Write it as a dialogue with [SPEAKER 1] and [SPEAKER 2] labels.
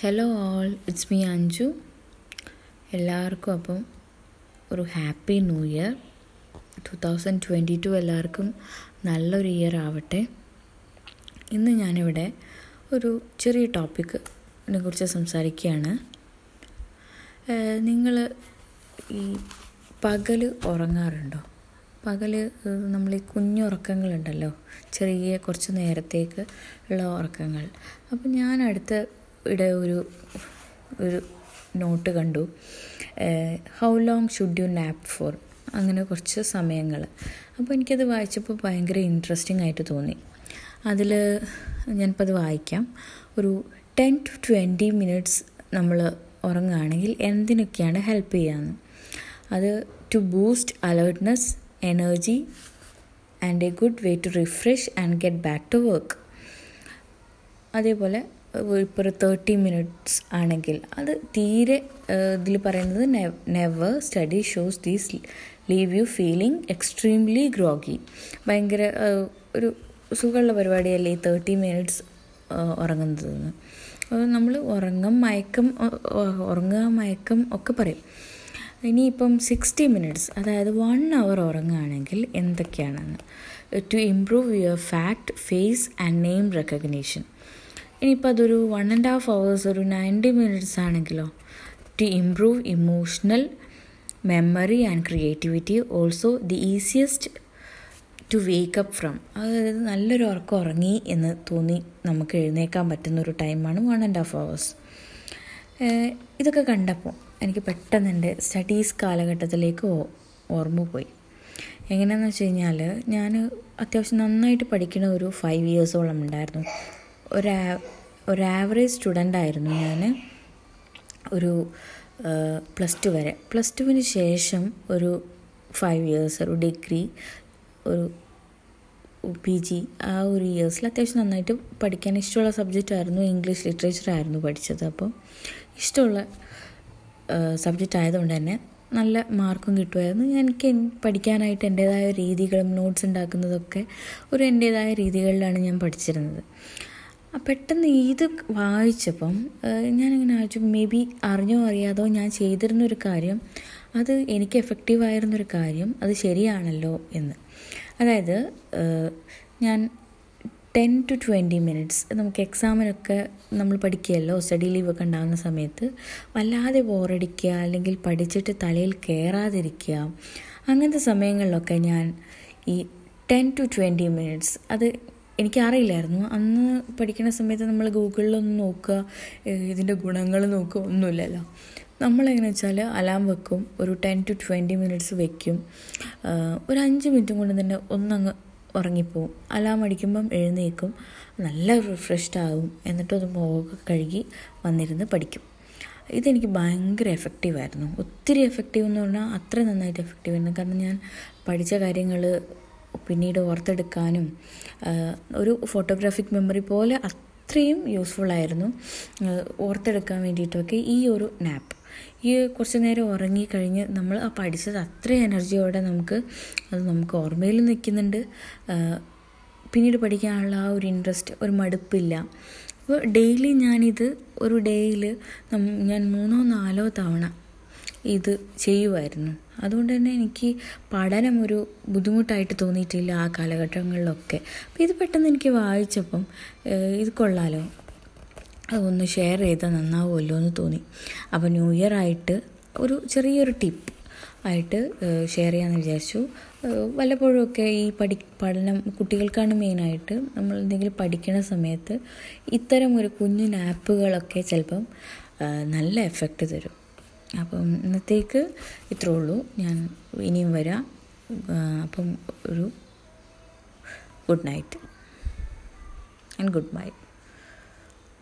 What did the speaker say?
[SPEAKER 1] Hello all it's me Anju എല്ലാവർക്കും അപ്പം ഒരു happy new year two thousand twenty two എല്ലാവർക്കും നല്ലൊരു ഇയർ ആവട്ടെ. ഇന്ന് ഞാനിവിടെ ഒരു ചെറിയ ടോപ്പിക്കിനെ കുറിച്ച് സംസാരിക്കുകയാണ്. നിങ്ങൾ ഈ പകൽ ഉറങ്ങാറുണ്ടോ? പകൽ നമ്മൾ ഈ കുഞ്ഞുറക്കങ്ങളുണ്ടല്ലോ ചെറിയ കുറച്ച് നേരത്തേക്ക് ഉള്ള ഉറക്കങ്ങൾ. അപ്പം ഞാൻ അടുത്ത ഇവിടെ ഒരു ഒരു നോട്ട് കണ്ടു. How long should you nap for അങ്ങനെ കുറച്ച് സമയങ്ങൾ അപ്പോൾ എനിക്കത് വായിച്ചപ്പോൾ ഭയങ്കര ഇൻട്രസ്റ്റിംഗ് ആയിട്ട് തോന്നി. അതിൽ ഞാനിപ്പോൾ അത് വായിക്കാം. ഒരു ടെൻ ടു ട്വന്റി മിനിറ്റ്സ് നമ്മൾ ഉറങ്ങുകയാണെങ്കിൽ എന്തിനൊക്കെയാണ് ഹെൽപ്പ് ചെയ്യാമെന്ന് അത് to boost alertness energy and a good way to refresh and get back to work അതേപോലെ ഇപ്പോൾ ഒരു തേർട്ടി മിനിറ്റ്സ് ആണെങ്കിൽ അത് തീരെ ഇതിൽ പറയുന്നത് never study shows these leave you feeling extremely groggy ഭയങ്കര ഒരു സുഖമുള്ള പരിപാടിയല്ലേ ഈ തേർട്ടി മിനിറ്റ്സ് ഉറങ്ങുന്നതെന്ന്. നമ്മൾ ഉറങ്ങം മയക്കം ഉറങ്ങുക മയക്കം ഒക്കെ പറയും. ഇനിയിപ്പം സിക്സ്റ്റി മിനിറ്റ്സ് അതായത് വൺ അവർ ഉറങ്ങുകയാണെങ്കിൽ എന്തൊക്കെയാണെന്ന്? To improve your fact face and name recognition ഇനിയിപ്പോൾ അതൊരു വൺ ആൻഡ് ഹാഫ് അവേഴ്സ് ഒരു നയന്റി മിനിറ്റ്സ് ആണെങ്കിലോ to improve emotional memory and creativity also the easiest to wake up from അതായത് നല്ലൊരു ഉറക്കം ഉറങ്ങി എന്ന് തോന്നി നമുക്ക് എഴുന്നേക്കാൻ പറ്റുന്ന ഒരു ടൈമാണ് വൺ ആൻഡ് ഹാഫ് അവേഴ്സ് ഇതൊക്കെ കണ്ടപ്പോൾ എനിക്ക് പെട്ടെന്ന് എന്റെ സ്റ്റഡീസ് കാലഘട്ടത്തിലേക്ക് ഓർമ്മ പോയി. എങ്ങനെയാണെന്ന് വെച്ച് കഴിഞ്ഞാൽ ഞാൻ അത്യാവശ്യം നന്നായിട്ട് പഠിക്കുന്ന ഒരു ഫൈവ് ഇയേഴ്സോളം ഉണ്ടായിരുന്നു. ഒരു ഒരു ആവറേജ് സ്റ്റുഡന്റ് ആയിരുന്നു ഞാൻ. ഒരു പ്ലസ് ടു വരെ. പ്ലസ് ടുവിന് ശേഷം ഒരു ഫൈവ് ഇയേഴ്സ് ഒരു ഡിഗ്രി ഒരു പി ജി ആ ഒരു ഇയേഴ്സിൽ അത്യാവശ്യം നന്നായിട്ട് പഠിക്കാൻ ഇഷ്ടമുള്ള സബ്ജക്റ്റ് ആയിരുന്നു ഇംഗ്ലീഷ് ലിറ്ററേച്ചർ ആയിരുന്നു പഠിച്ചത്. അപ്പോൾ ഇഷ്ടമുള്ള സബ്ജക്റ്റ് ആയതുകൊണ്ട് തന്നെ നല്ല മാർക്കും കിട്ടുമായിരുന്നു. എനിക്ക് പഠിക്കാനായിട്ട് എന്റേതായ രീതികളും നോട്ട്സ് ഉണ്ടാക്കുന്നതൊക്കെ ഒരു എന്റേതായ രീതികളിലാണ് ഞാൻ പഠിച്ചിരുന്നത്. പെട്ടെന്ന് ഇത് വായിച്ചപ്പം ഞാനിങ്ങനെ ആലോചിച്ചു മേ ബി അറിഞ്ഞോ അറിയാതോ ഞാൻ ചെയ്തിരുന്നൊരു കാര്യം അത് എനിക്ക് എഫക്റ്റീവ് ആയിരുന്നൊരു കാര്യം അത് ശരിയാണല്ലോ എന്ന്. അതായത് ഞാൻ ടെൻ ടു ട്വന്റി മിനിറ്റ്സ് നമുക്ക് എക്സാമിനൊക്കെ നമ്മൾ പഠിക്കുകയല്ലോ സ്റ്റഡി ഒക്കെ ഉണ്ടാകുന്ന സമയത്ത് വല്ലാതെ ബോറടിക്കുക അല്ലെങ്കിൽ പഠിച്ചിട്ട് തലയിൽ കയറാതിരിക്കുക അങ്ങനത്തെ സമയങ്ങളിലൊക്കെ ഞാൻ ഈ ടെൻ ടു ട്വന്റി മിനിറ്റ്സ് അത് എനിക്കറിയില്ലായിരുന്നു. അന്ന് പഠിക്കുന്ന സമയത്ത് നമ്മൾ ഗൂഗിളിലൊന്നും നോക്കുക ഇതിന്റെ ഗുണങ്ങൾ നോക്കുക ഒന്നുമില്ലല്ലോ. നമ്മളെങ്ങനെ വെച്ചാൽ അലാം വെക്കും ഒരു ടെൻ ടു ട്വന്റി മിനിറ്റ്സ് വെക്കും. ഒരു അഞ്ച് മിനിറ്റും കൊണ്ട് തന്നെ ഒന്നങ്ങ് ഉറങ്ങിപ്പോവും. അലാം അടിക്കുമ്പം എഴുന്നേക്കും നല്ല റിഫ്രഷ്ഡ് ആകും. എന്നിട്ടൊന്ന് മുഖമൊക്കെ കഴുകി വന്നിരുന്ന് പഠിക്കും. ഇതെനിക്ക് ഭയങ്കര എഫക്റ്റീവായിരുന്നു. ഒത്തിരി എഫക്റ്റീവ് എന്ന് പറഞ്ഞാൽ അത്ര നന്നായിട്ട് എഫക്റ്റീവ് ആയിരുന്നു കാരണം ഞാൻ പഠിച്ച കാര്യങ്ങൾ പിന്നീട് ഓർത്തെടുക്കാനും ഒരു ഫോട്ടോഗ്രാഫിക് മെമ്മറി പോലെ അത്രയും യൂസ്ഫുൾ ആയിരുന്നു. ഓർത്തെടുക്കാൻ വേണ്ടിയിട്ടൊക്കെ ഈ ഒരു നാപ്പ് ഈ കുറച്ച് നേരം ഉറങ്ങിക്കഴിഞ്ഞ് നമ്മൾ ആ പഠിച്ചത് അത്രയും എനർജിയോടെ നമുക്ക് അത് നമുക്ക് ഓർമ്മയിൽ നിൽക്കുന്നുണ്ട്. പിന്നീട് പഠിക്കാനുള്ള ആ ഒരു ഇൻട്രസ്റ്റ് ഒരു മടുപ്പില്ല. അപ്പോൾ ഡെയിലി ഞാനിത് ഒരു ഡേയിൽ ഞാൻ മൂന്നോ നാലോ തവണ ഇത് ചെയ്യുമായിരുന്നു അതുകൊണ്ട് തന്നെ എനിക്ക് പഠനം ഒരു ബുദ്ധിമുട്ടായിട്ട് തോന്നിയിട്ടില്ല ആ കാലഘട്ടങ്ങളിലൊക്കെ. അപ്പോൾ ഇത് പെട്ടെന്ന് എനിക്ക് വായിച്ചപ്പം ഇത് കൊള്ളാലോ. അതൊന്ന് ഷെയർ ചെയ്താൽ നന്നാവുമല്ലോ എന്ന് തോന്നി. അപ്പോൾ ന്യൂ ഇയർ ആയിട്ട് ഒരു ചെറിയൊരു ടിപ്പ് ആയിട്ട് ഷെയർ ചെയ്യാമെന്ന് വിചാരിച്ചു. വല്ലപ്പോഴുമൊക്കെ ഈ പഠി പഠനം കുട്ടികൾക്കാണ് മെയിനായിട്ട് നമ്മൾ എന്തെങ്കിലും പഠിക്കുന്ന സമയത്ത് ഇത്തരം ഒരു കുഞ്ഞു ആപ്പുകളൊക്കെ ചിലപ്പം നല്ല എഫക്റ്റ് തരും. അപ്പം ഇന്നത്തേക്ക് ഇത്രേ ഉള്ളൂ. ഞാൻ ഇനിയും വരാം. അപ്പം ഒരു good night. And good bye.